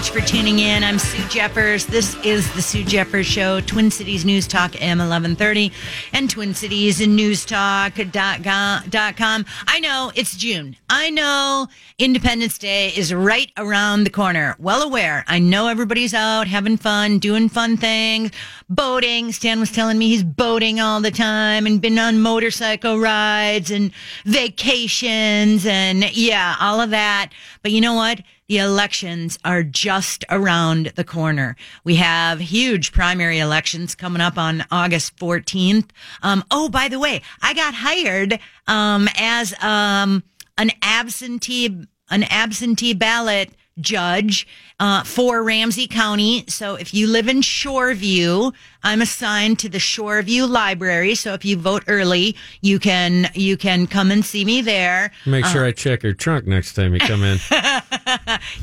much for tuning in. I'm Sue Jeffers. This is the Sue Jeffers Show, Twin Cities News Talk M1130 and Twin Cities News Talk.com. I know it's June. I know Independence Day is right around the corner. Well aware. I know everybody's out having fun, doing fun things, boating. Stan was telling me he's boating all the time and been on motorcycle rides and vacations and yeah, all of that. But you know what? The elections are just around the corner. We have huge primary elections coming up on August 14th. Um, oh, by the way, I got hired, um, as, um, an absentee, an absentee ballot judge uh, for Ramsey County. So if you live in Shoreview, I'm assigned to the Shoreview Library. So if you vote early, you can you can come and see me there. Make sure uh, I check your trunk next time you come in.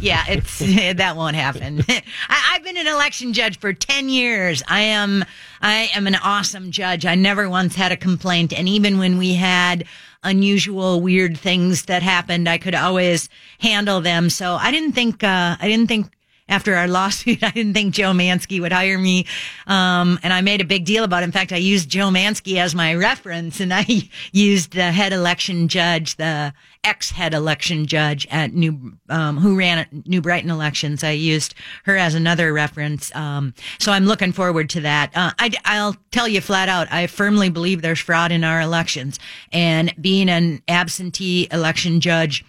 yeah, it's that won't happen. I, I've been an election judge for ten years. I am I am an awesome judge. I never once had a complaint, and even when we had unusual, weird things that happened, I could always handle them. So I didn't think, uh, I didn't think after our lawsuit, I didn't think Joe Mansky would hire me. Um, and I made a big deal about it. In fact, I used Joe Mansky as my reference and I used the head election judge, the ex head election judge at New, um, who ran New Brighton elections. I used her as another reference. Um, so I'm looking forward to that. Uh, I, I'll tell you flat out, I firmly believe there's fraud in our elections and being an absentee election judge,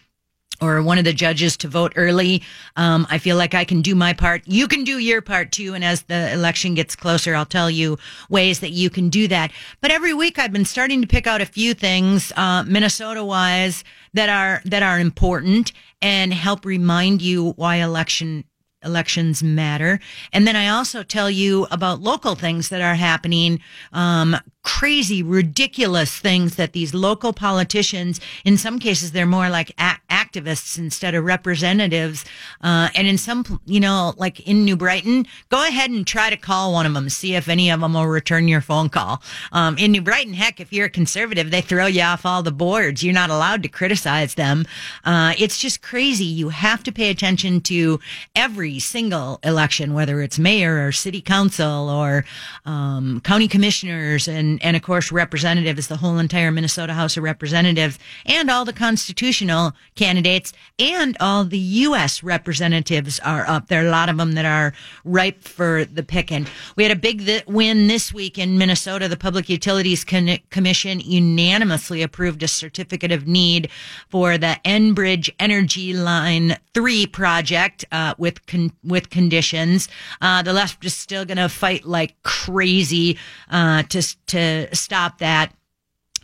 or one of the judges to vote early. Um, I feel like I can do my part. You can do your part too. And as the election gets closer, I'll tell you ways that you can do that. But every week I've been starting to pick out a few things, uh, Minnesota wise that are, that are important and help remind you why election elections matter. And then I also tell you about local things that are happening, um, crazy, ridiculous things that these local politicians, in some cases, they're more like a- activists instead of representatives. Uh, and in some, you know, like in New Brighton, go ahead and try to call one of them, see if any of them will return your phone call. Um, in New Brighton, heck, if you're a conservative, they throw you off all the boards. You're not allowed to criticize them. Uh, it's just crazy. You have to pay attention to every single election, whether it's mayor or city council or um, county commissioners and and, of course representative is the whole entire Minnesota House of Representatives and all the constitutional candidates and all the U.S. representatives are up. There are a lot of them that are ripe for the picking. We had a big th- win this week in Minnesota. The Public Utilities Con- Commission unanimously approved a certificate of need for the Enbridge Energy Line 3 project uh, with con- with conditions. Uh, the left is still going to fight like crazy uh, to to stop that.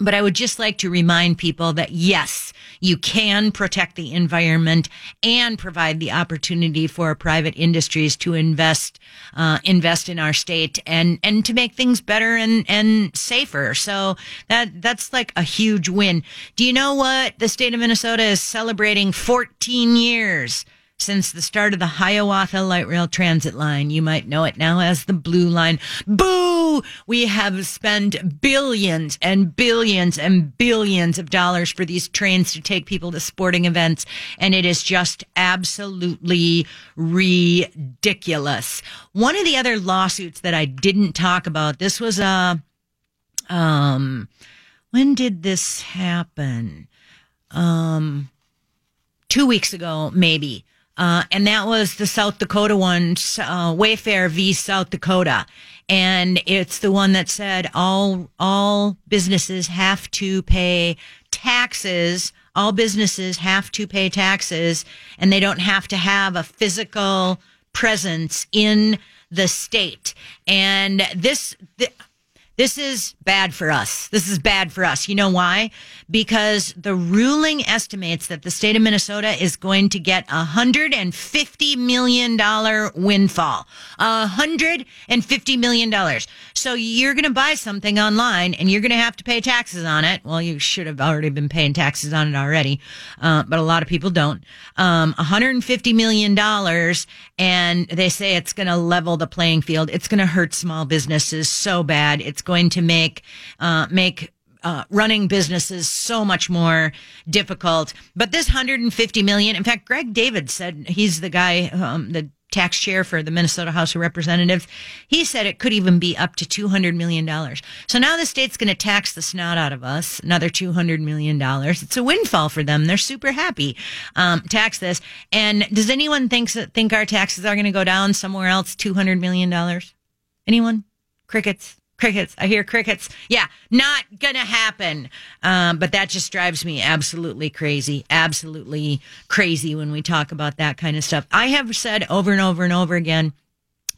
But I would just like to remind people that yes, you can protect the environment and provide the opportunity for private industries to invest, uh, invest in our state and, and to make things better and, and safer. So that, that's like a huge win. Do you know what? The state of Minnesota is celebrating 14 years since the start of the Hiawatha Light Rail Transit Line. You might know it now as the Blue Line. Boo! We have spent billions and billions and billions of dollars for these trains to take people to sporting events, and it is just absolutely ridiculous. One of the other lawsuits that I didn't talk about, this was a, uh, um, when did this happen? Um, two weeks ago, maybe. Uh, and that was the South Dakota one, uh, Wayfair v. South Dakota. And it's the one that said all, all businesses have to pay taxes. All businesses have to pay taxes and they don't have to have a physical presence in the state. And this, th- this is bad for us. This is bad for us. You know why? Because the ruling estimates that the state of Minnesota is going to get a hundred and fifty million dollar windfall. A hundred and fifty million dollars. So you're going to buy something online and you're going to have to pay taxes on it. Well, you should have already been paying taxes on it already, uh, but a lot of people don't. Um, 150 million dollars, and they say it's going to level the playing field. It's going to hurt small businesses so bad. It's going to make uh, make uh, running businesses so much more difficult. But this 150 million, in fact, Greg Davids said he's the guy, um, the tax chair for the Minnesota House of Representatives. He said it could even be up to $200 million. So now the state's going to tax the snot out of us, another $200 million. It's a windfall for them. They're super happy. Um, tax this. And does anyone think, think our taxes are going to go down somewhere else $200 million? Anyone? Crickets? Crickets. I hear crickets. Yeah, not gonna happen. Um, but that just drives me absolutely crazy. Absolutely crazy when we talk about that kind of stuff. I have said over and over and over again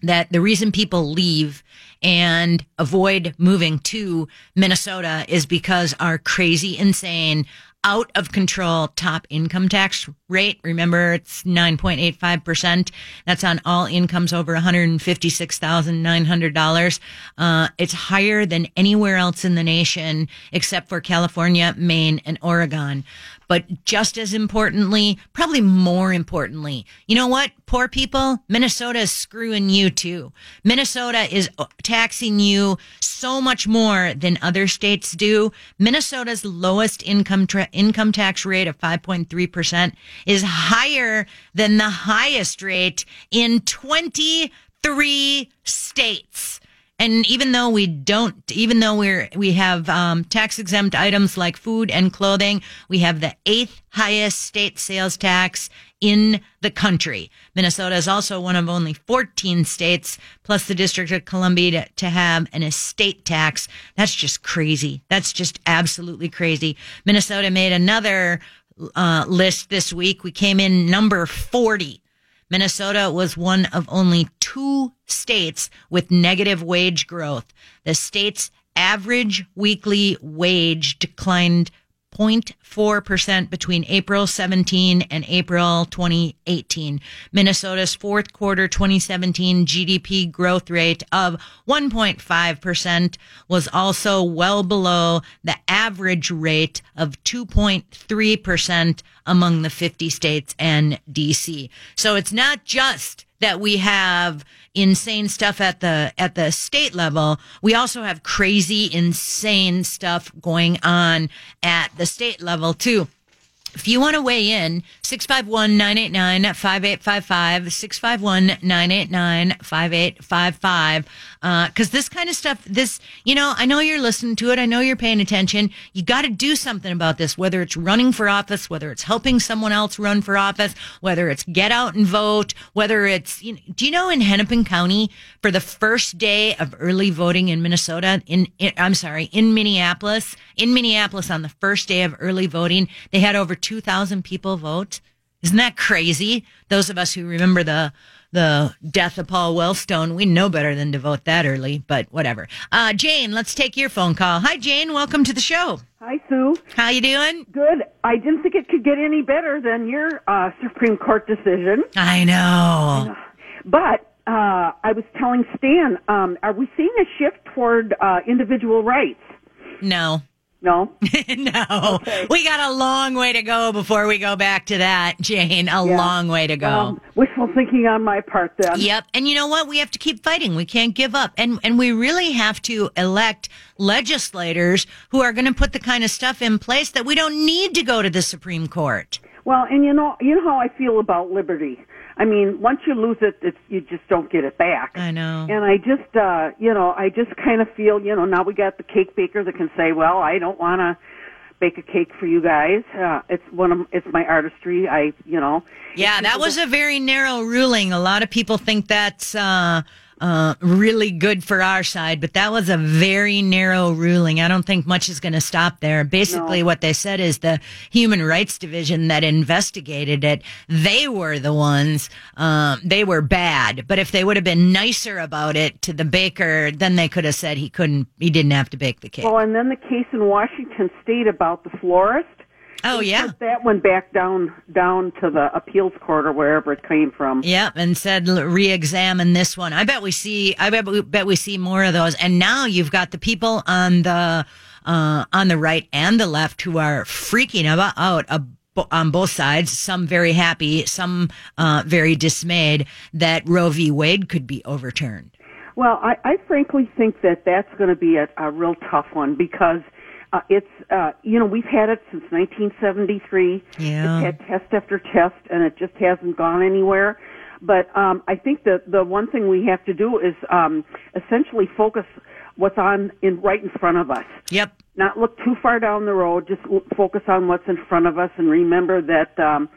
that the reason people leave and avoid moving to Minnesota is because our crazy, insane, out of control top income tax rate. Remember, it's 9.85%. That's on all incomes over $156,900. Uh, it's higher than anywhere else in the nation except for California, Maine, and Oregon. But just as importantly, probably more importantly, you know what? Poor people, Minnesota is screwing you too. Minnesota is taxing you so much more than other states do. Minnesota's lowest income tra- income tax rate of 5.3% is higher than the highest rate in 23 states. And even though we don't, even though we're, we have, um, tax exempt items like food and clothing, we have the eighth highest state sales tax in the country. Minnesota is also one of only 14 states plus the District of Columbia to, to have an estate tax. That's just crazy. That's just absolutely crazy. Minnesota made another, uh, list this week. We came in number 40 Minnesota was one of only two states with negative wage growth. The state's average weekly wage declined 0.4% between April 17 and April 2018. Minnesota's fourth quarter 2017 GDP growth rate of 1.5% was also well below the average rate of 2.3% among the 50 states and DC. So it's not just that we have insane stuff at the at the state level. We also have crazy insane stuff going on at the state level too if you want to weigh in, 651-989-5855, 651-989-5855. Uh, cause this kind of stuff, this, you know, I know you're listening to it. I know you're paying attention. You got to do something about this, whether it's running for office, whether it's helping someone else run for office, whether it's get out and vote, whether it's, you know, do you know in Hennepin County for the first day of early voting in Minnesota, in, in I'm sorry, in Minneapolis, in Minneapolis on the first day of early voting, they had over 2,000 people vote. Isn't that crazy? Those of us who remember the the death of Paul Wellstone, we know better than to vote that early, but whatever. Uh, Jane, let's take your phone call. Hi, Jane. Welcome to the show. Hi, Sue. How you doing? Good. I didn't think it could get any better than your uh, Supreme Court decision. I know. But uh, I was telling Stan, um, are we seeing a shift toward uh, individual rights? No. No. no. Okay. We got a long way to go before we go back to that, Jane. A yeah. long way to go. Um, wishful thinking on my part then. Yep. And you know what? We have to keep fighting. We can't give up. And and we really have to elect legislators who are going to put the kind of stuff in place that we don't need to go to the Supreme Court. Well, and you know, you know how I feel about liberty. I mean, once you lose it, it's, you just don't get it back. I know. And I just, uh, you know, I just kind of feel, you know, now we got the cake baker that can say, well, I don't want to bake a cake for you guys. Uh, it's one of, it's my artistry. I, you know. Yeah, that was a very narrow ruling. A lot of people think that's, uh, uh, really good for our side, but that was a very narrow ruling. I don't think much is going to stop there. Basically, no. what they said is the Human Rights Division that investigated it, they were the ones, um, they were bad. But if they would have been nicer about it to the baker, then they could have said he couldn't, he didn't have to bake the cake. Well, and then the case in Washington State about the florist Oh yeah, that went back down down to the appeals court or wherever it came from. Yep, and said re-examine this one. I bet we see. I bet we bet we see more of those. And now you've got the people on the uh, on the right and the left who are freaking about out. on both sides, some very happy, some uh, very dismayed that Roe v. Wade could be overturned. Well, I, I frankly think that that's going to be a, a real tough one because uh, it's uh, you know we've had it since 1973. Yeah. It's had test after test, and it just hasn't gone anywhere. But um, I think that the one thing we have to do is um, essentially focus what's on in right in front of us. Yep. Not look too far down the road. Just focus on what's in front of us, and remember that. Um,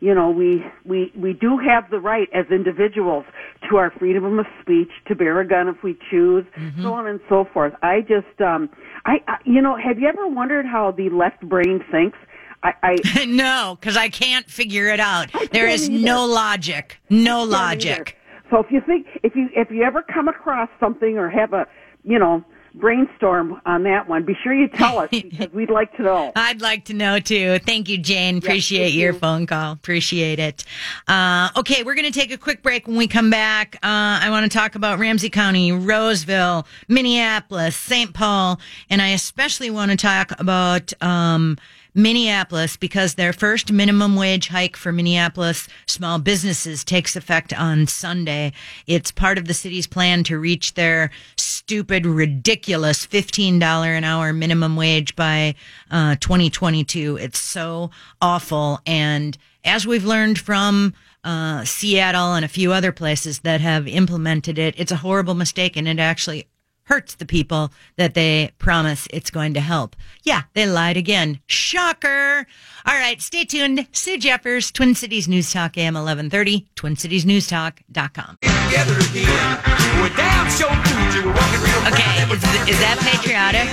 you know, we, we, we do have the right as individuals to our freedom of speech, to bear a gun if we choose, Mm-hmm. so on and so forth. I just, um, I, I, you know, have you ever wondered how the left brain thinks? I, I no, because I can't figure it out. There can't either. no logic. No logic. either. So if you think, if you, if you ever come across something or have a, you know, brainstorm on that one, be sure you tell us because we'd like to know. I'd like to know too. Thank you, Jane. Appreciate thank your you. phone call. Appreciate it. Uh, okay, we're going to take a quick break. When we come back, uh, I want to talk about Ramsey County, Roseville, Minneapolis, St. Paul, and I especially want to talk about um, Minneapolis because their first minimum wage hike for Minneapolis small businesses takes effect on Sunday. It's part of the city's plan to reach their stupid, ridiculous $15 an hour minimum wage by uh, 2022. It's so awful. And as we've learned from uh, Seattle and a few other places that have implemented it, it's a horrible mistake and it actually hurts the people that they promise it's going to help. Yeah, they lied again. Shocker. All right, stay tuned. Sue Jeffers, Twin Cities News Talk, AM 1130, twincitiesnewstalk.com. together again. We're down show Fuji. We're walking real Okay, is, is that patriotic?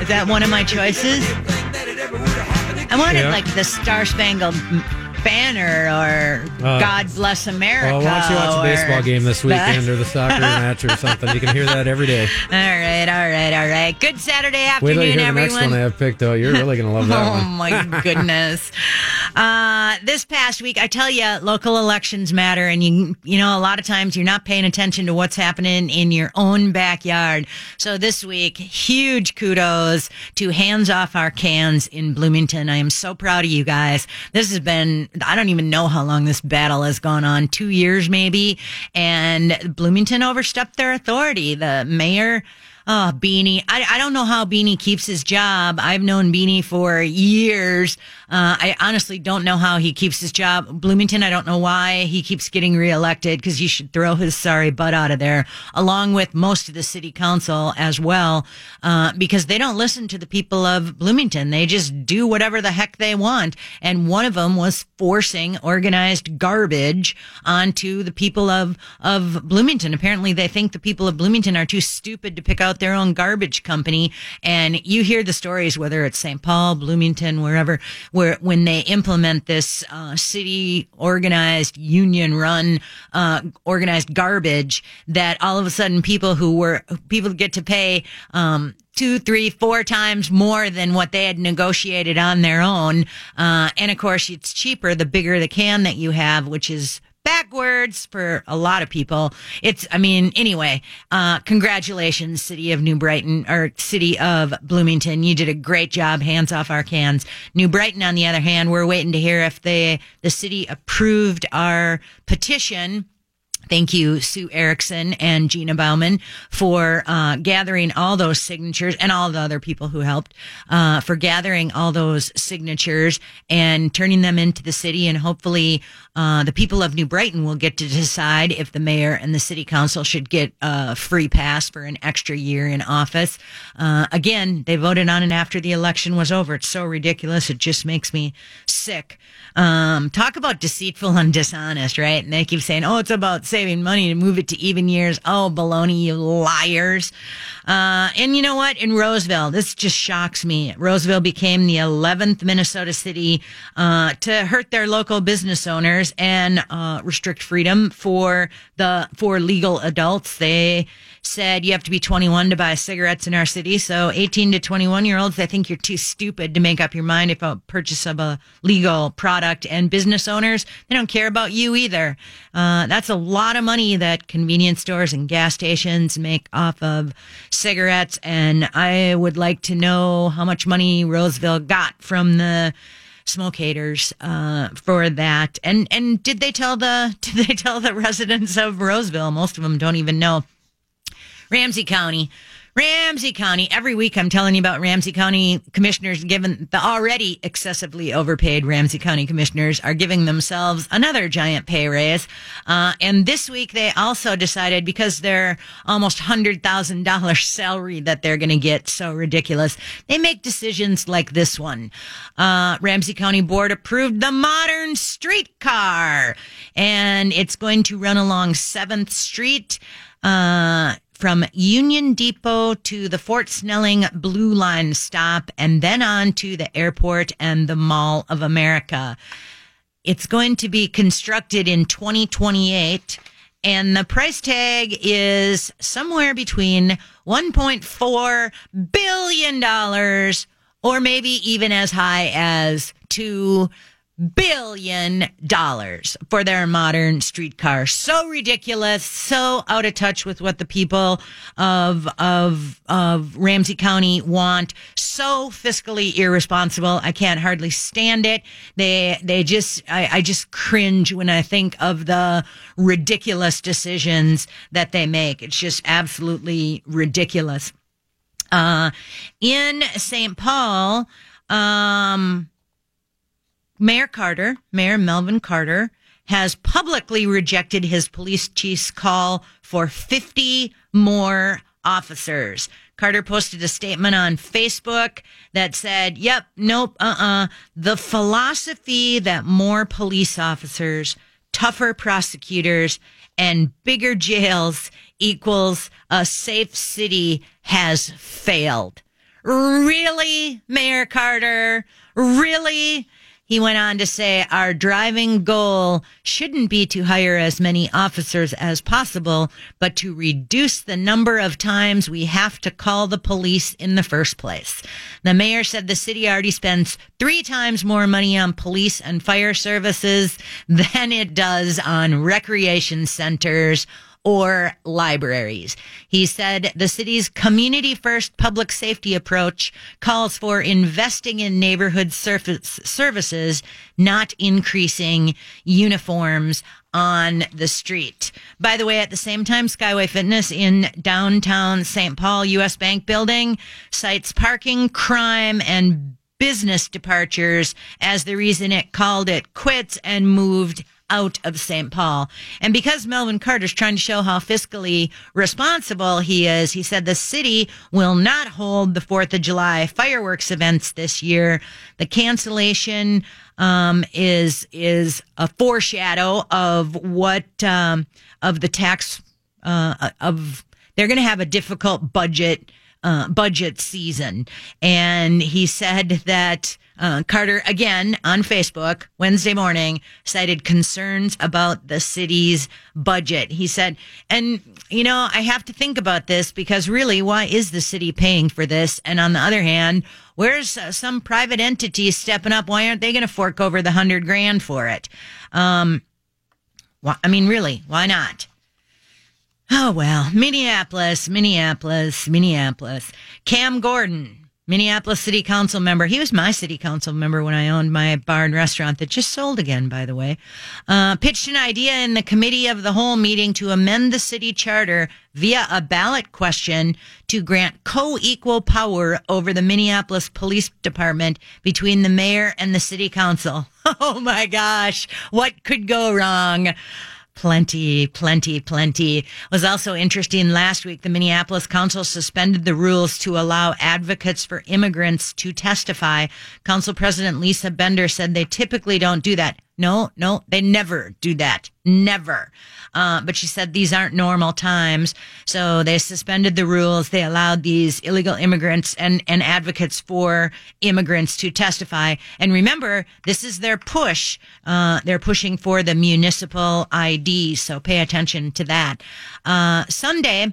Is that one of my choices? I wanted Yeah. like the Star Spangled Banner or Uh, God Bless America. Well, why don't you watch a baseball game this weekend or the soccer match or something? You can hear that every day. All right, all right, all right. Good Saturday Wait afternoon, till you hear the everyone. next one I have picked, though. You're really going to love that oh my goodness. Uh, this past week, I tell you, local elections matter. And you, you know, a lot of times you're not paying attention to what's happening in your own backyard. So this week, huge kudos to Hands Off Our Cans in Bloomington. I am so proud of you guys. This has been, I don't even know how long this battle has gone on, two years maybe. And Bloomington overstepped their authority. The mayor, Oh, Beanie. I, I don't know how Beanie keeps his job. I've known Beanie for years. Uh, I honestly don't know how he keeps his job. Bloomington, I don't know why he keeps getting reelected because you should throw his sorry butt out of there, along with most of the city council as well, uh, because they don't listen to the people of Bloomington. They just do whatever the heck they want. And one of them was forcing organized garbage onto the people of, of Bloomington. Apparently they think the people of Bloomington are too stupid to pick out their own garbage company. And you hear the stories, whether it's St. Paul, Bloomington, wherever, where when they implement this uh, city organized, union run, uh, organized garbage, that all of a sudden people who were people get to pay. Um, two, three, four times more than what they had negotiated on their own. Uh, and of course, it's cheaper the bigger the can that you have, which is backwards for a lot of people. It's, I mean, anyway, uh, congratulations, city of New Brighton or city of Bloomington. You did a great job. Hands off our cans. New Brighton, on the other hand, we're waiting to hear if they, the city approved our petition. Thank you, Sue Erickson and Gina Bauman, for uh, gathering all those signatures and all the other people who helped uh, for gathering all those signatures and turning them into the city. And hopefully, uh, the people of New Brighton will get to decide if the mayor and the city council should get a free pass for an extra year in office. Uh, again, they voted on it after the election was over. It's so ridiculous. It just makes me sick. Um, talk about deceitful and dishonest, right? And they keep saying, oh, it's about saving money to move it to even years. Oh, baloney, you liars. Uh, and you know what? In Roseville, this just shocks me. Roseville became the 11th Minnesota city, uh, to hurt their local business owners and, uh, restrict freedom for the, for legal adults. They said you have to be 21 to buy cigarettes in our city. So 18 to 21 year olds, I think you're too stupid to make up your mind about purchase of a legal product and business owners. They don't care about you either. Uh, that's a lot of money that convenience stores and gas stations make off of cigarettes. And I would like to know how much money Roseville got from the smoke haters uh, for that. And and did they tell the did they tell the residents of Roseville? Most of them don't even know. Ramsey County. Ramsey County. Every week I'm telling you about Ramsey County commissioners given the already excessively overpaid Ramsey County commissioners are giving themselves another giant pay raise. Uh, and this week they also decided because their almost $100,000 salary that they're going to get so ridiculous, they make decisions like this one. Uh, Ramsey County Board approved the modern streetcar and it's going to run along 7th Street. Uh, from Union Depot to the Fort Snelling Blue Line stop and then on to the airport and the Mall of America. It's going to be constructed in 2028 and the price tag is somewhere between 1.4 billion dollars or maybe even as high as 2 billion dollars for their modern streetcar. So ridiculous, so out of touch with what the people of of of Ramsey County want. So fiscally irresponsible. I can't hardly stand it. They they just I, I just cringe when I think of the ridiculous decisions that they make. It's just absolutely ridiculous. Uh, in St. Paul, um, Mayor Carter, Mayor Melvin Carter, has publicly rejected his police chief's call for 50 more officers. Carter posted a statement on Facebook that said, yep, nope, uh uh The philosophy that more police officers, tougher prosecutors, and bigger jails equals a safe city has failed. Really, Mayor Carter? Really? He went on to say, Our driving goal shouldn't be to hire as many officers as possible, but to reduce the number of times we have to call the police in the first place. The mayor said the city already spends three times more money on police and fire services than it does on recreation centers or libraries. He said the city's community first public safety approach calls for investing in neighborhood surface services, not increasing uniforms on the street. By the way, at the same time, Skyway Fitness in downtown St. Paul US Bank building cites parking, crime, and business departures as the reason it called it quits and moved out of St. Paul. And because Melvin Carter's trying to show how fiscally responsible he is, he said the city will not hold the 4th of July fireworks events this year. The cancellation um, is is a foreshadow of what um, of the tax uh, of they're going to have a difficult budget uh, budget season, and he said that uh, Carter, again on Facebook Wednesday morning, cited concerns about the city's budget. He said, and you know, I have to think about this because really, why is the city paying for this? And on the other hand, where's uh, some private entity stepping up? Why aren't they going to fork over the hundred grand for it? Um, I mean, really, why not? Oh, well, Minneapolis, Minneapolis, Minneapolis. Cam Gordon, Minneapolis City Council member. He was my city council member when I owned my bar and restaurant that just sold again, by the way. Uh, pitched an idea in the committee of the whole meeting to amend the city charter via a ballot question to grant co-equal power over the Minneapolis Police Department between the mayor and the city council. Oh my gosh, what could go wrong? Plenty, plenty, plenty. It was also interesting last week. The Minneapolis Council suspended the rules to allow advocates for immigrants to testify. Council President Lisa Bender said they typically don't do that. No, no, they never do that. Never. Uh, but she said these aren't normal times. So they suspended the rules. They allowed these illegal immigrants and, and advocates for immigrants to testify. And remember, this is their push. Uh, they're pushing for the municipal ID. So pay attention to that. Uh, Sunday,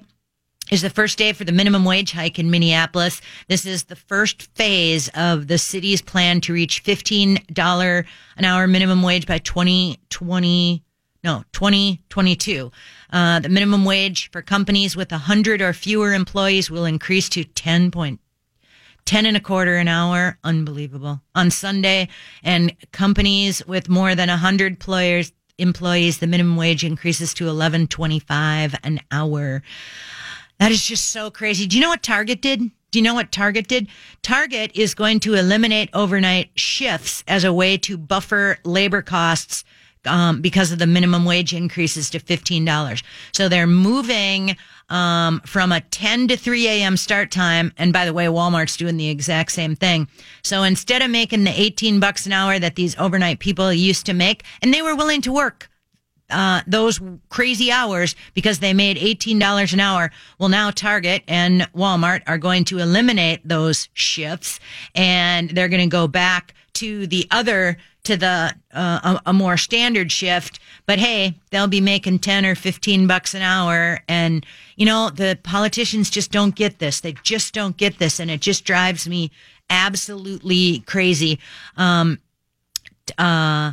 is the first day for the minimum wage hike in Minneapolis. This is the first phase of the city's plan to reach $15 an hour minimum wage by 2020. No, 2022. Uh, the minimum wage for companies with 100 or fewer employees will increase to 10 point, 10 and a quarter an hour. Unbelievable. On Sunday, and companies with more than 100 employers, employees, the minimum wage increases to 11.25 an hour. That is just so crazy. Do you know what Target did? Do you know what Target did? Target is going to eliminate overnight shifts as a way to buffer labor costs um, because of the minimum wage increases to $15. So they're moving um, from a 10 to 3 a.m. start time. And by the way, Walmart's doing the exact same thing. So instead of making the 18 bucks an hour that these overnight people used to make, and they were willing to work uh, those crazy hours because they made $18 an hour. Well, now Target and Walmart are going to eliminate those shifts and they're going to go back to the other to the uh, a, a, more standard shift. But hey they'll be making 10 or 15 bucks an hour and you know the politicians just don't get this. They just don't get this and it just drives me absolutely crazy. Um uh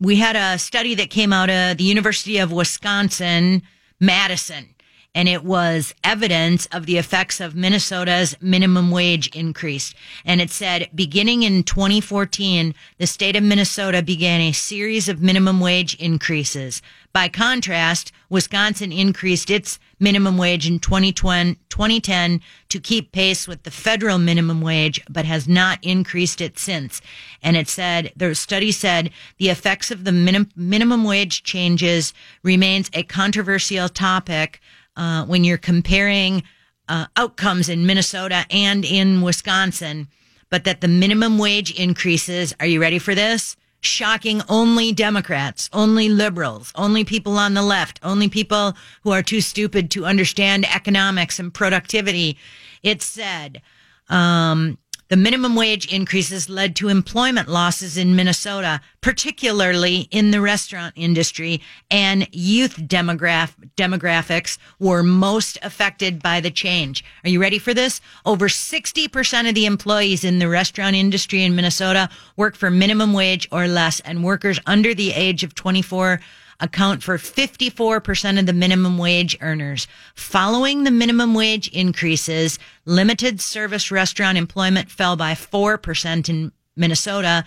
we had a study that came out of the University of Wisconsin, Madison, and it was evidence of the effects of Minnesota's minimum wage increase. And it said, beginning in 2014, the state of Minnesota began a series of minimum wage increases. By contrast, Wisconsin increased its minimum wage in 2010 to keep pace with the federal minimum wage, but has not increased it since. And it said, the study said the effects of the minim- minimum wage changes remains a controversial topic uh, when you're comparing uh, outcomes in Minnesota and in Wisconsin, but that the minimum wage increases, are you ready for this? Shocking only Democrats, only liberals, only people on the left, only people who are too stupid to understand economics and productivity. It said, um, the minimum wage increases led to employment losses in Minnesota, particularly in the restaurant industry, and youth demograph- demographics were most affected by the change. Are you ready for this? Over 60% of the employees in the restaurant industry in Minnesota work for minimum wage or less, and workers under the age of 24 account for 54% of the minimum wage earners. Following the minimum wage increases, limited service restaurant employment fell by 4% in Minnesota.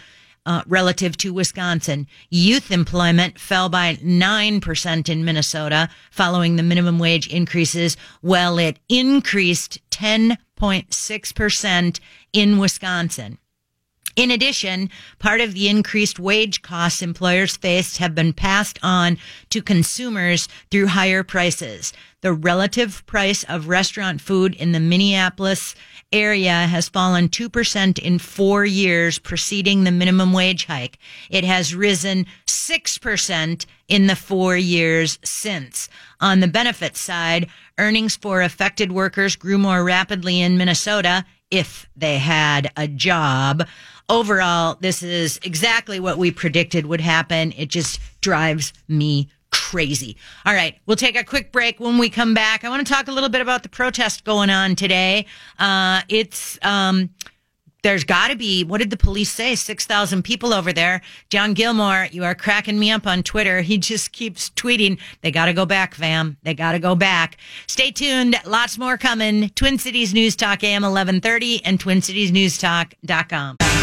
Uh, relative to Wisconsin. Youth employment fell by 9% in Minnesota following the minimum wage increases, while it increased 10.6% in Wisconsin. In addition, part of the increased wage costs employers faced have been passed on to consumers through higher prices. The relative price of restaurant food in the Minneapolis area has fallen 2% in four years preceding the minimum wage hike. It has risen 6% in the four years since. On the benefits side, earnings for affected workers grew more rapidly in Minnesota if they had a job overall, this is exactly what we predicted would happen. It just drives me crazy. All right, we'll take a quick break. When we come back, I want to talk a little bit about the protest going on today. Uh, it's um, there's got to be, what did the police say? 6,000 people over there. John Gilmore, you are cracking me up on Twitter. He just keeps tweeting, they got to go back, fam. They got to go back. Stay tuned. Lots more coming. Twin Cities News Talk AM 1130 and TwinCitiesNewsTalk.com. Independence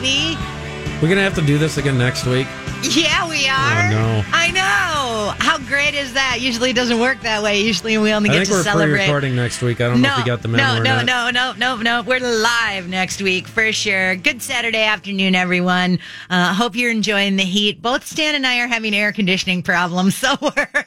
baby. We're gonna have to do this again next week. Yeah, we are. Oh, no. I know. How great is that? Usually it doesn't work that way. Usually we only I get think to we're celebrate. recording next week. I don't know if you got the memo no, no, no, no, no, no. We're live next week for sure. Good Saturday afternoon, everyone. Uh, hope you're enjoying the heat. Both Stan and I are having air conditioning problems, so we're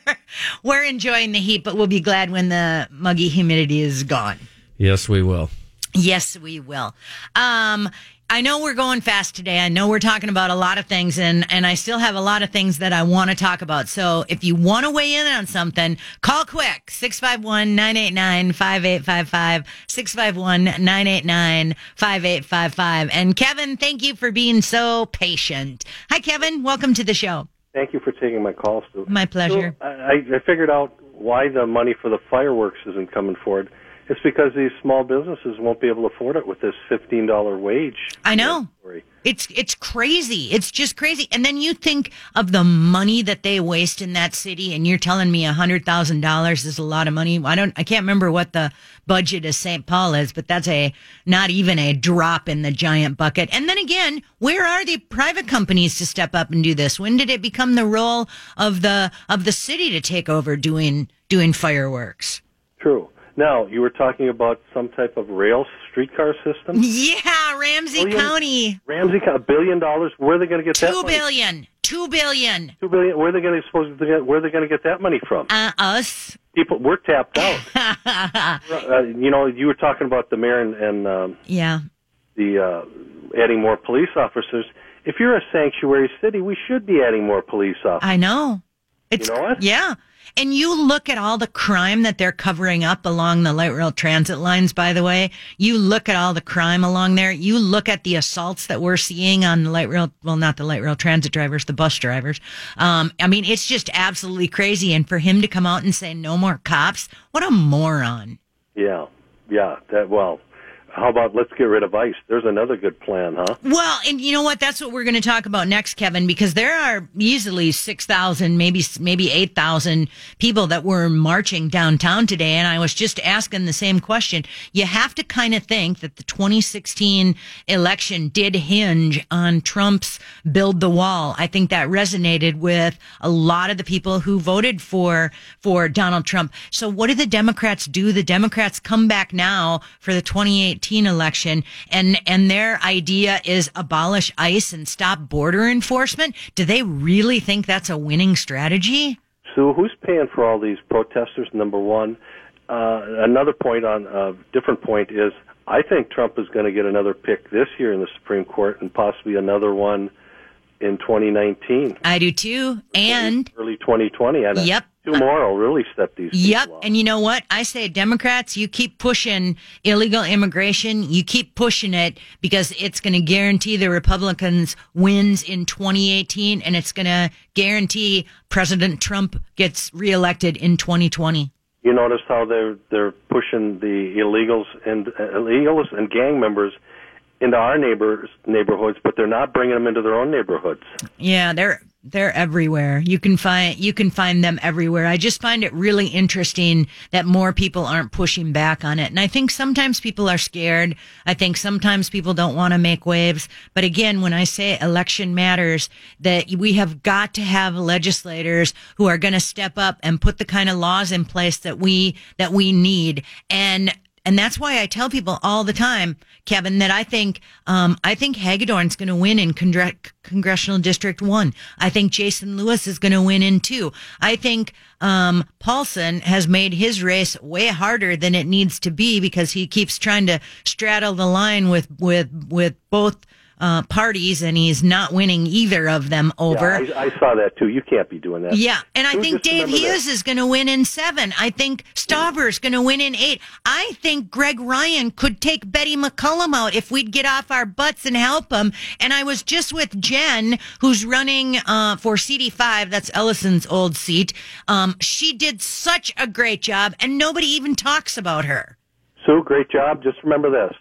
we're enjoying the heat, but we'll be glad when the muggy humidity is gone. Yes, we will. Yes, we will. Um, I know we're going fast today. I know we're talking about a lot of things and, and I still have a lot of things that I want to talk about. So if you want to weigh in on something, call quick. 651-989-5855. 651-989-5855. And Kevin, thank you for being so patient. Hi, Kevin. Welcome to the show. Thank you for taking my call, Stu. My pleasure. So, I, I figured out why the money for the fireworks isn't coming forward. It's because these small businesses won't be able to afford it with this $15 wage. I know. It's it's crazy. It's just crazy. And then you think of the money that they waste in that city, and you're telling me a hundred thousand dollars is a lot of money. I don't. I can't remember what the budget of St. Paul is, but that's a not even a drop in the giant bucket. And then again, where are the private companies to step up and do this? When did it become the role of the of the city to take over doing doing fireworks? True. Now, you were talking about some type of rail streetcar system? Yeah, Ramsey Billion- County. Ramsey, a billion dollars. Where are they going to get that Two money? billion. Two billion. Two billion. Where are they going to supposed to get? Where are they going to get that money from? Uh, us. People, we're tapped out. uh, you know, you were talking about the mayor and, and um, Yeah. the uh, adding more police officers. If you're a sanctuary city, we should be adding more police officers. I know. It's, You know what? Yeah. And you look at all the crime that they're covering up along the light rail transit lines, by the way. You look at all the crime along there. You look at the assaults that we're seeing on the light rail, well, not the light rail transit drivers, the bus drivers. Um, I mean, it's just absolutely crazy. And for him to come out and say no more cops, what a moron. Yeah, yeah. That well. How about let's get rid of ICE? There's another good plan, huh? Well, and you know what? That's what we're going to talk about next, Kevin, because there are easily 6,000, maybe, maybe 8,000 people that were marching downtown today. And I was just asking the same question. You have to kind of think that the 2016 election did hinge on Trump's build the wall. I think that resonated with a lot of the people who voted for, for Donald Trump. So what do the Democrats do? The Democrats come back now for the 2018 election and, and their idea is abolish ICE and stop border enforcement. Do they really think that's a winning strategy? Sue, who's paying for all these protesters? Number one. Uh, another point on a different point is I think Trump is going to get another pick this year in the Supreme Court and possibly another one in 2019, I do too. And early 2020. And uh, Yep. two more will really step these. Yep. And you know what? I say Democrats, you keep pushing illegal immigration. You keep pushing it because it's going to guarantee the Republicans wins in 2018 and it's going to guarantee President Trump gets reelected in 2020. You notice how they're they're pushing the illegals and uh, illegals and gang members into our neighbors neighborhoods, but they're not bringing them into their own neighborhoods. Yeah, they're they're everywhere. You can find you can find them everywhere. I just find it really interesting that more people aren't pushing back on it. And I think sometimes people are scared. I think sometimes people don't want to make waves. But again, when I say election matters, that we have got to have legislators who are going to step up and put the kind of laws in place that we that we need. And and that's why I tell people all the time, Kevin, that I think um, I think Hagedorn's going to win in Congre- congressional district one. I think Jason Lewis is going to win in two. I think um, Paulsen has made his race way harder than it needs to be because he keeps trying to straddle the line with with with both. Uh, parties and he's not winning either of them over. Yeah, I, I saw that too. You can't be doing that. Yeah, and I think Dave Hughes is going to win in seven. I think Stauber's going to win in eight. I think Greg Ryan could take Betty McCollum out if we'd get off our butts and help him. And I was just with Jen, who's running uh, for CD5. That's Ellison's old seat. Um, she did such a great job, and nobody even talks about her. Sue, great job. Just remember this: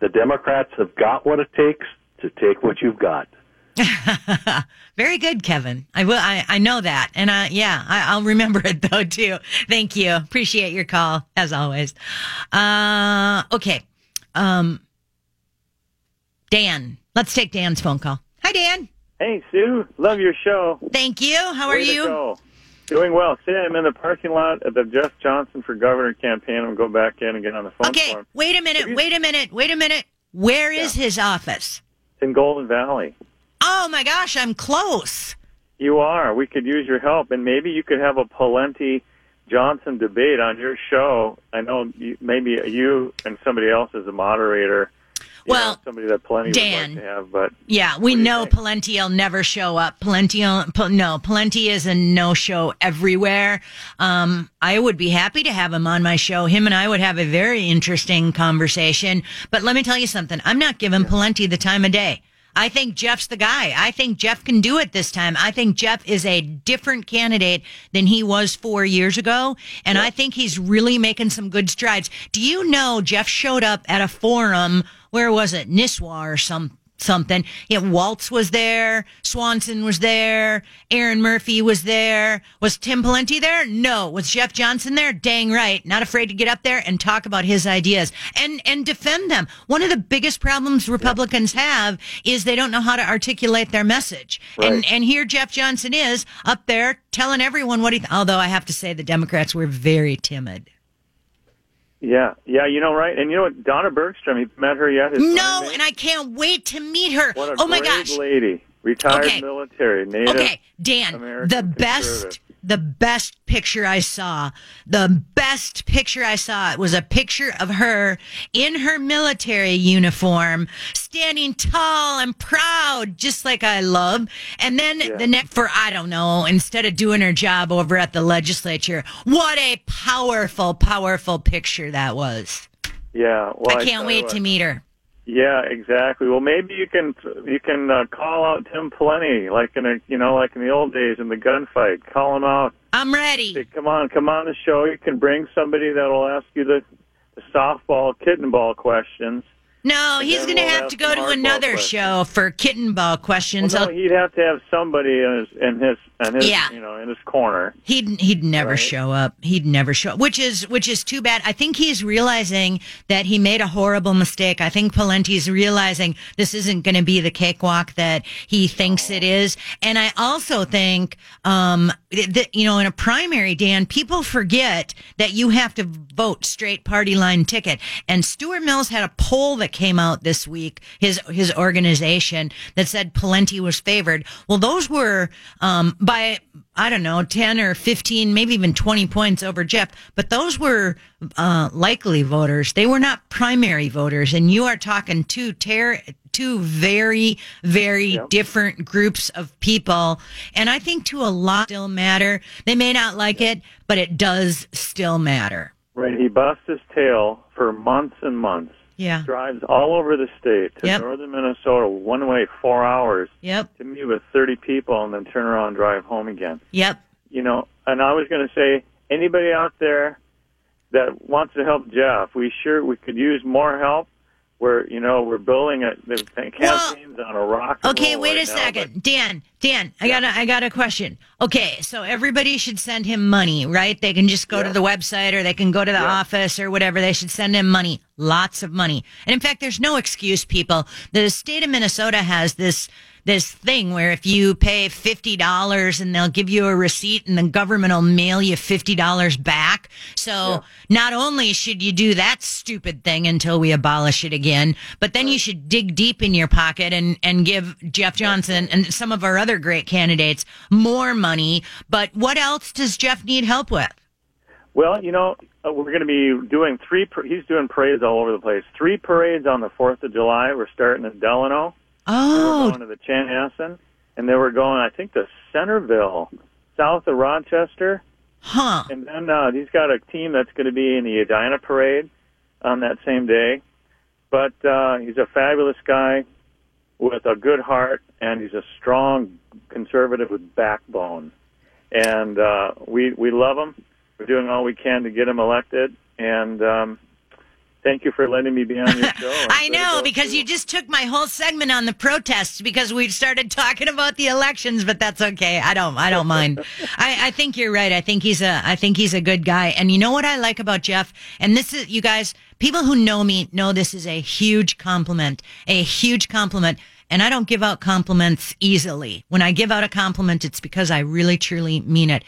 the Democrats have got what it takes to take what you've got. Very good, Kevin. I will. I, I know that, and uh, yeah, I, I'll remember it though too. Thank you. Appreciate your call as always. Uh, okay, um, Dan. Let's take Dan's phone call. Hi, Dan. Hey, Sue. Love your show. Thank you. How are Way to you? go. Doing well. Today I'm in the parking lot of the Jeff Johnson for Governor campaign. I'm going to go back in and get on the phone Okay. Wait a minute. Wait a minute. Wait a minute. Where is his office? In Golden Valley. Oh my gosh, I'm close. You are. We could use your help, and maybe you could have a Pawlenty Johnson debate on your show. I know you, maybe you and somebody else is a moderator. Well, know, somebody that Pawlenty Dan. would like to have, but Yeah, we know think? Pawlenty will never show up. Pawlenty, Pal- no, Pawlenty is a no-show everywhere. Um, I would be happy to have him on my show. Him and I would have a very interesting conversation. But let me tell you something. I'm not giving Pawlenty the time of day. I think Jeff's the guy. I think Jeff can do it this time. I think Jeff is a different candidate than he was four years ago. And I think he's really making some good strides. Do you know Jeff showed up at a forum? Where was it? Nisswa or some something. Yeah, Walz was there, Swanson was there, Erin Murphy was there. Was Tim Pawlenty there? No. Was Jeff Johnson there? Dang right. Not afraid to get up there and talk about his ideas and and defend them. One of the biggest problems Republicans have is they don't know how to articulate their message. Right. And and here Jeff Johnson is up there telling everyone what he. Th- although I have to say the Democrats were very timid. Yeah, yeah, you know, right? And you know what? Donna Bergstrom, you met her yet? His No, and I can't wait to meet her. What a oh my gosh. lady, retired Okay. military, native. Okay, Dan, American the best. The best picture I saw, the best picture I saw it was a picture of her in her military uniform, standing tall and proud, just like I love. And then the next for I don't know, instead of doing her job over at the legislature, what a powerful, powerful picture that was. Yeah, well, I can't you wait to meet her. Yeah, exactly. Well, maybe you can you can uh, call out Tim Pawlenty, like in a you know like in the old days in the gunfight. Call him out. I'm ready. Say, come on, come on the show. You can bring somebody that'll ask you the, the softball, kitten ball questions. No, he's going to we'll have have to go to another questions. show for kitten ball Well, questions. no, he'd have to have somebody in his in his in his Yeah. you know in his corner. He'd he'd never Right. show up. He'd never show up, which is which is too bad. I think he's realizing that he made a horrible mistake. I think Pawlenty's realizing this isn't going to be the cakewalk that he thinks it is. And I also think, um, that you know, in a primary, Dan, people forget that you have to vote straight party line ticket. And Stewart Mills had a poll that came out this week, his his organization that said Pawlenty was favored. Well, those were um, by I don't know, 10 or 15, maybe even 20 points over Jeff, but those were uh, likely voters. They were not primary voters. And you are talking two ter- two very, very different groups of people. And I think to a lot still matter. They may not like it, but it does still matter. Right. He busts his tail for months and months. Yeah. Drives all over the state to Yep. northern Minnesota, one way, four hours Yep. to meet with 30 people, and then turn around and drive home again. Yep. You know, and I was going to say, anybody out there that wants to help Jeff, we sure we could use more help. We're, you know, we're building a the campaigns on a rock. Okay, wait right a now, second. Dan, Dan, I got a, I got a question. Okay, so everybody should send him money, right? They can just go to the website or they can go to the office or whatever. They should send him money. Lots of money. And in fact, there's no excuse, people. The state of Minnesota has this this thing where if you pay fifty dollars and they'll give you a receipt and the government will mail you fifty dollars back. So not only should you do that stupid thing until we abolish it again, but then you should dig deep in your pocket and and give Jeff Johnson and some of our other great candidates more money. But what else does Jeff need help with? Well, you know, uh, we're going to be doing three. He's doing parades all over the place. Three parades on the Fourth of July. We're starting at Delano. We're Oh, going to the Chanhassen, and then we're going, I think, to Centerville, south of Rochester. huh. And then uh, he's got a team that's going to be in the Edina parade on that same day. But uh, he's a fabulous guy with a good heart, and he's a strong conservative with backbone. And uh, we we love him. We're doing all we can to get him elected. And um, thank you for letting me be on your show. I know because you just took my whole segment on the protests because we started talking about the elections, but that's okay. I don't, I don't mind. I, I think you're right. I think he's a, I think he's a good guy. And you know what I like about Jeff? And this is, you guys, people who know me know this is a huge compliment, a huge compliment. And I don't give out compliments easily. When I give out a compliment, it's because I really truly mean it.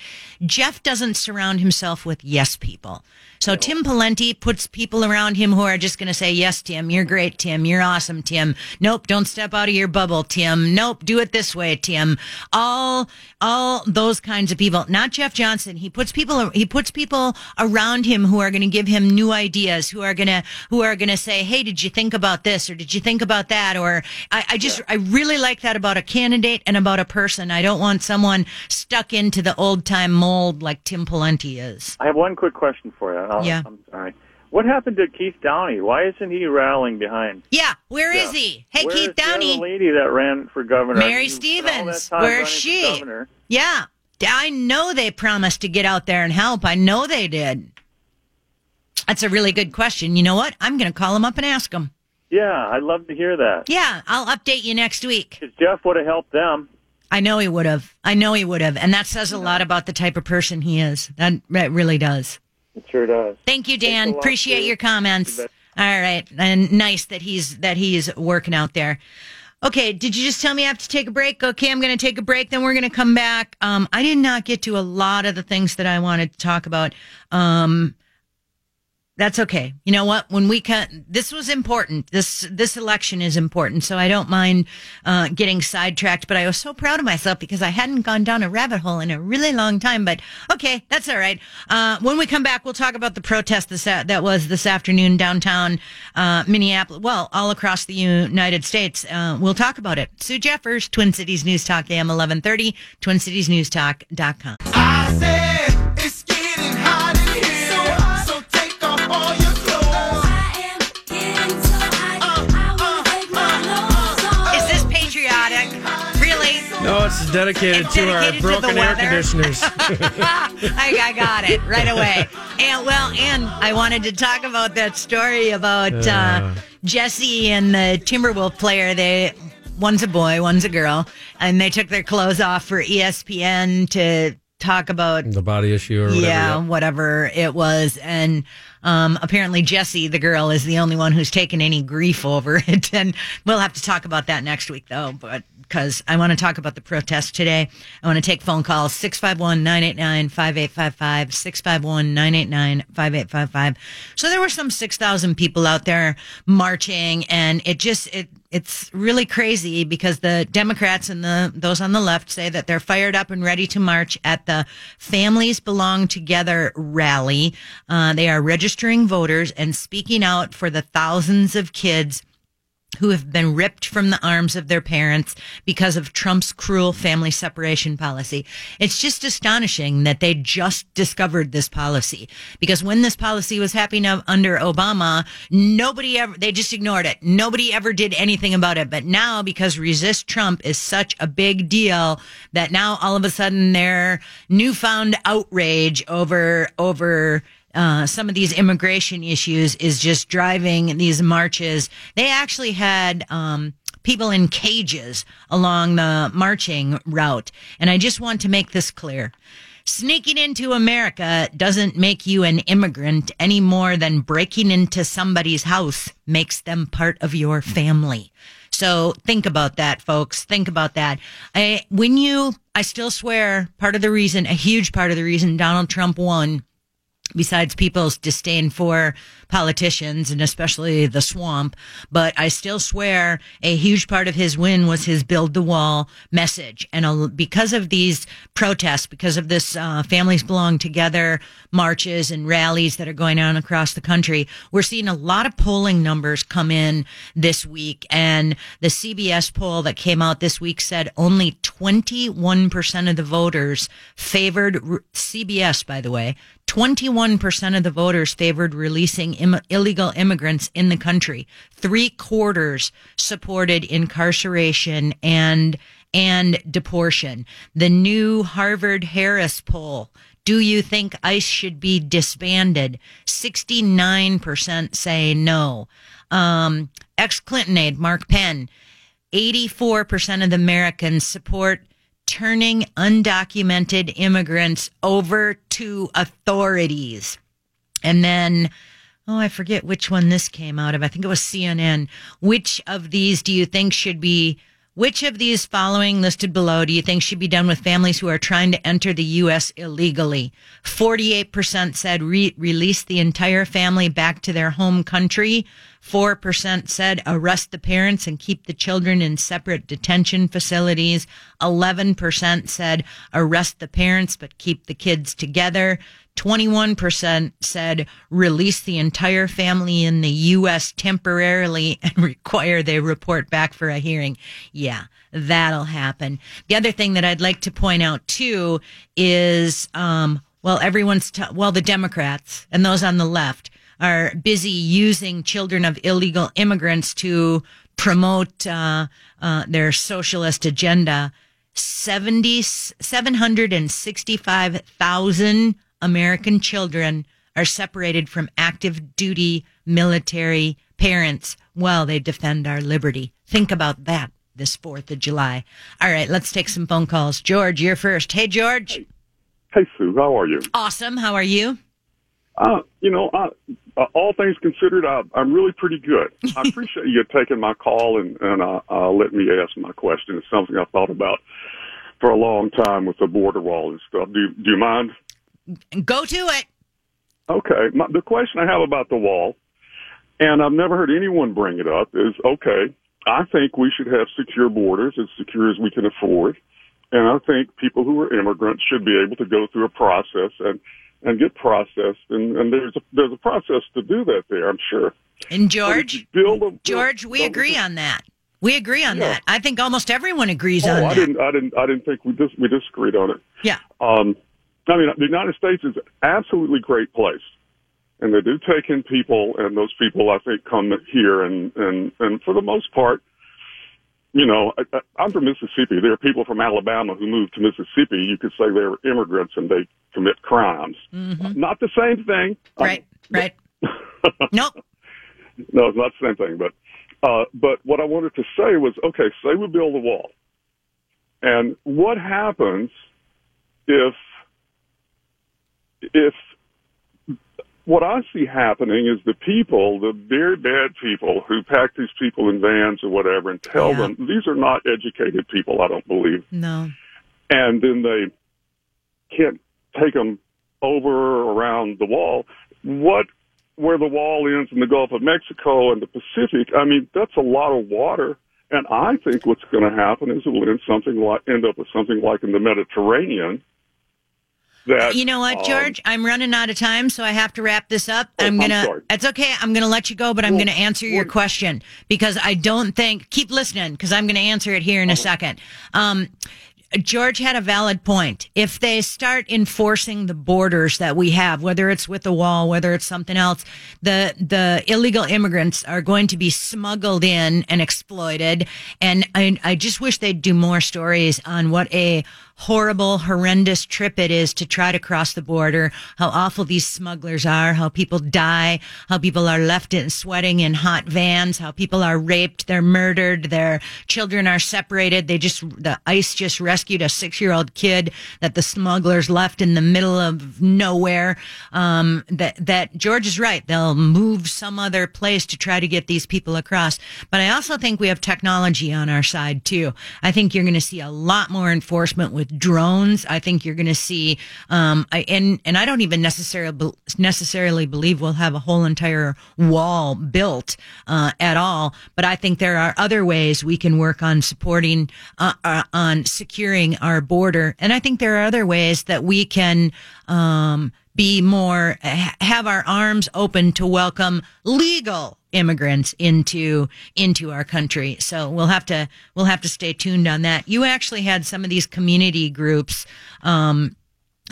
Jeff doesn't surround himself with yes people. So Tim Pawlenty puts people around him who are just going to say, yes, Tim, you're great, Tim, you're awesome, Tim. Nope, don't step out of your bubble, Tim. Nope, do it this way, Tim. All, all those kinds of people. Not Jeff Johnson. He puts people, he puts people around him who are going to give him new ideas, who are going to, who are going to say, hey, did you think about this or did you think about that? Or I, I just, I really like that about a candidate and about a person. I don't want someone stuck into the old time mold like Tim Pawlenty is. I have one quick question for you. I'll- Yeah. I'm sorry. What happened to Keith Downey? Why isn't he rallying behind? Yeah, where is he? Hey, Where's Keith the other Downey. lady that ran for governor. Mary You spent all that Stephens. time Where's for she? governor. Yeah. I know they promised to get out there and help. I know they did. That's a really good question. You know what? I'm going to call him up and ask him. Yeah, I'd love to hear that. Yeah, I'll update you next week. Because Jeff would have helped them. I know he would have. I know he would have. And that says a lot about the type of person he is. That, that really does. It sure does. Thank you, Dan. Appreciate your comments. All And nice that he's that he's working out there. Okay, did you just tell me I have to take a break? Okay, I'm going to take a break. Then we're going to come back. Um, I did not get to a lot of the things that I wanted to talk about. Um, that's okay. You know what? When we can, this was important. This this election is important, so I don't mind uh, getting sidetracked. But I was so proud of myself because I hadn't gone down a rabbit hole in a really long time. But okay, that's all right. Uh, when we come back, we'll talk about the protest this, that was this afternoon downtown uh, Minneapolis. Well, all across the United States. Uh, we'll talk about it. Sue Jeffers, Twin Cities News Talk, AM 1130, TwinCitiesNewsTalk.com. I said Really? is dedicated, to dedicated our broken air weather. conditioners. I, I got it right away. And well, and I wanted to talk about that story about uh, Uh. Jesse and the Timberwolf player. They one's a boy, one's a girl, and they took their clothes off for ESPN to talk about the body issue or whatever. yeah, whatever it was. And um, apparently, Jesse, the girl, is the only one who's taken any grief over it. And we'll have to talk about that next week, though, but because I want to talk about the protest today. I want to take phone calls 651 989 5855, 651 989 5855. So there were some 6,000 people out there marching, and it just, it, it's really crazy because the Democrats and the those on the left say that they're fired up and ready to march at the Families Belong Together rally. Uh, they are registering voters and speaking out for the thousands of kids who have been ripped from the arms of their parents because of Trump's cruel family separation policy. It's just astonishing that they just discovered this policy because when this policy was happening under Obama, nobody ever, they just ignored it. Nobody ever did anything about it. But now because resist Trump is such a big deal that now all of a sudden their newfound outrage over, over, uh, some of these immigration issues is just driving these marches. They actually had um, people in cages along the marching route. And I just want to make this clear. Sneaking into America doesn't make you an immigrant any more than breaking into somebody's house makes them part of your family. So think about that, folks. Think about that. I, when you, I still swear part of the reason, a huge part of the reason Donald Trump won besides people's disdain for politicians and especially the swamp. But I still swear a huge part of his win was his build the wall message. And because of these protests, because of this uh, families belong together marches and rallies that are going on across the country, we're seeing a lot of polling numbers come in this week. And the CBS poll that came out this week said only 21% of the voters favored CBS, by the way, 21% of the voters favored releasing Im- illegal immigrants in the country. Three quarters supported incarceration and and deportation. The new Harvard Harris poll. Do you think ICE should be disbanded? 69% say no. Um, ex Clinton aide Mark Penn. 84% of the Americans support turning undocumented immigrants over to authorities. And then, oh, I forget which one this came out of. I think it was CNN. Which of these do you think should be, which of these following listed below do you think should be done with families who are trying to enter the U.S. illegally? 48% said re- release the entire family back to their home country. 4% said arrest the parents and keep the children in separate detention facilities. 11% said arrest the parents but keep the kids together. 21% said release the entire family in the U.S. temporarily and require they report back for a hearing. Yeah, that'll happen. The other thing that I'd like to point out too is, um, well, everyone's, t- well, the Democrats and those on the left are busy using children of illegal immigrants to promote uh, uh, their socialist agenda. 70, 765,000 American children are separated from active duty military parents while they defend our liberty. Think about that this 4th of July. All right, let's take some phone calls. George, you're first. Hey, George. Hey, Sue, how are you? Awesome. How are you? Uh, you know, uh, uh, all things considered, I, I'm really pretty good. I appreciate you taking my call and, and uh, uh, letting me ask my question. It's something I thought about for a long time with the border wall and stuff. Do, do you mind? Go to it. Okay. My, the question I have about the wall, and I've never heard anyone bring it up, is okay, I think we should have secure borders, as secure as we can afford. And I think people who are immigrants should be able to go through a process and, and get processed. And, and there's a, there's a process to do that there, I'm sure. And George, Build a- George, we agree on that. We agree on Yeah. that. I think almost everyone agrees Oh, on I that. didn't, I didn't, I didn't think we dis- we disagreed on it. Yeah. Um, I mean, the United States is an absolutely great place, and they do take in people, and those people I think come here, and and and for the most part, you know, I, I'm from Mississippi. There are people from Alabama who moved to Mississippi. You could say they're immigrants and they commit crimes. Not the same thing. Mm-hmm. Right, right. nope. No, it's not the same thing. But uh, but what I wanted to say was, okay, say we build a wall, and what happens if if what I see happening is the people, the very bad people who pack these people in vans or whatever and tell Yeah. them these are not educated people, I don't believe. No. And then they can't take them over or around the wall. What, where the wall ends in the Gulf of Mexico and the Pacific, I mean, that's a lot of water. And I think what's going to happen is it will end something like, end up with something like in the Mediterranean. That, You know what, um, George? I'm running out of time, so I have to wrap this up. Oh, I'm I'm gonna. sorry. It's okay. I'm gonna let you go, but I'm Well, gonna answer your well- question because I don't think. Keep listening because I'm gonna answer it here in a Uh-huh. second. Um, George had a valid point. If they start enforcing the borders that we have, whether it's with the wall, whether it's something else, the the illegal immigrants are going to be smuggled in and exploited. And I, I just wish they'd do more stories on what a horrible, horrendous trip it is to try to cross the border, how awful these smugglers are, how people die, how people are left in sweating in hot vans, how people are raped, they're murdered, their children are separated. They just, the ICE just rescued a six year old kid that the smugglers left in the middle of nowhere. Um, that, that George is right. They'll move some other place to try to get these people across. But I also think we have technology on our side too. I think you're going to see a lot more enforcement with drones. I think you're going to see, um, I, and, and I don't even necessarily, necessarily believe we'll have a whole entire wall built, uh, at all. But I think there are other ways we can work on supporting, uh, uh, on securing our border. And I think there are other ways that we can, um, be more, have our arms open to welcome legal immigrants into into our country. So we'll have to we'll have to stay tuned on that. You actually had some of these community groups um,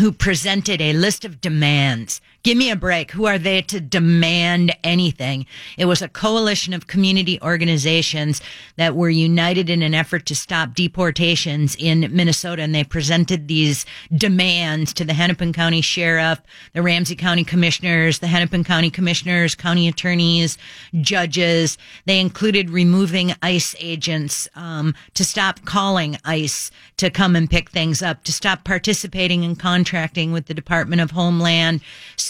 who presented a list of demands. Give me a break. Who are they to demand anything? It was a coalition of community organizations that were united in an effort to stop deportations in Minnesota. And they presented these demands to the Hennepin County Sheriff, the Ramsey County Commissioners, the Hennepin County Commissioners, county attorneys, judges. They included removing ICE agents um, to stop calling ICE to come and pick things up, to stop participating in contracting with the Department of Homeland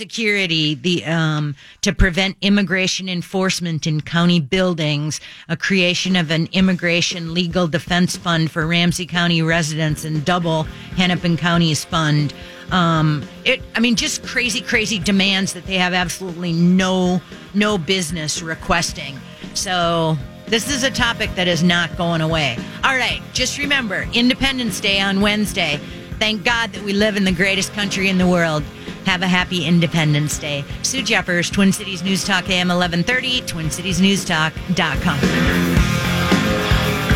Security, the um, to prevent immigration enforcement in county buildings, a creation of an immigration legal defense fund for Ramsey County residents, and double Hennepin County's fund. Um, it, I mean, just crazy, crazy demands that they have absolutely no, no business requesting. So this is a topic that is not going away. All right, just remember Independence Day on Wednesday. Thank God that we live in the greatest country in the world. Have a happy Independence Day. Sue Jeffers, Twin Cities News Talk AM 1130, twincitiesnewstalk.com.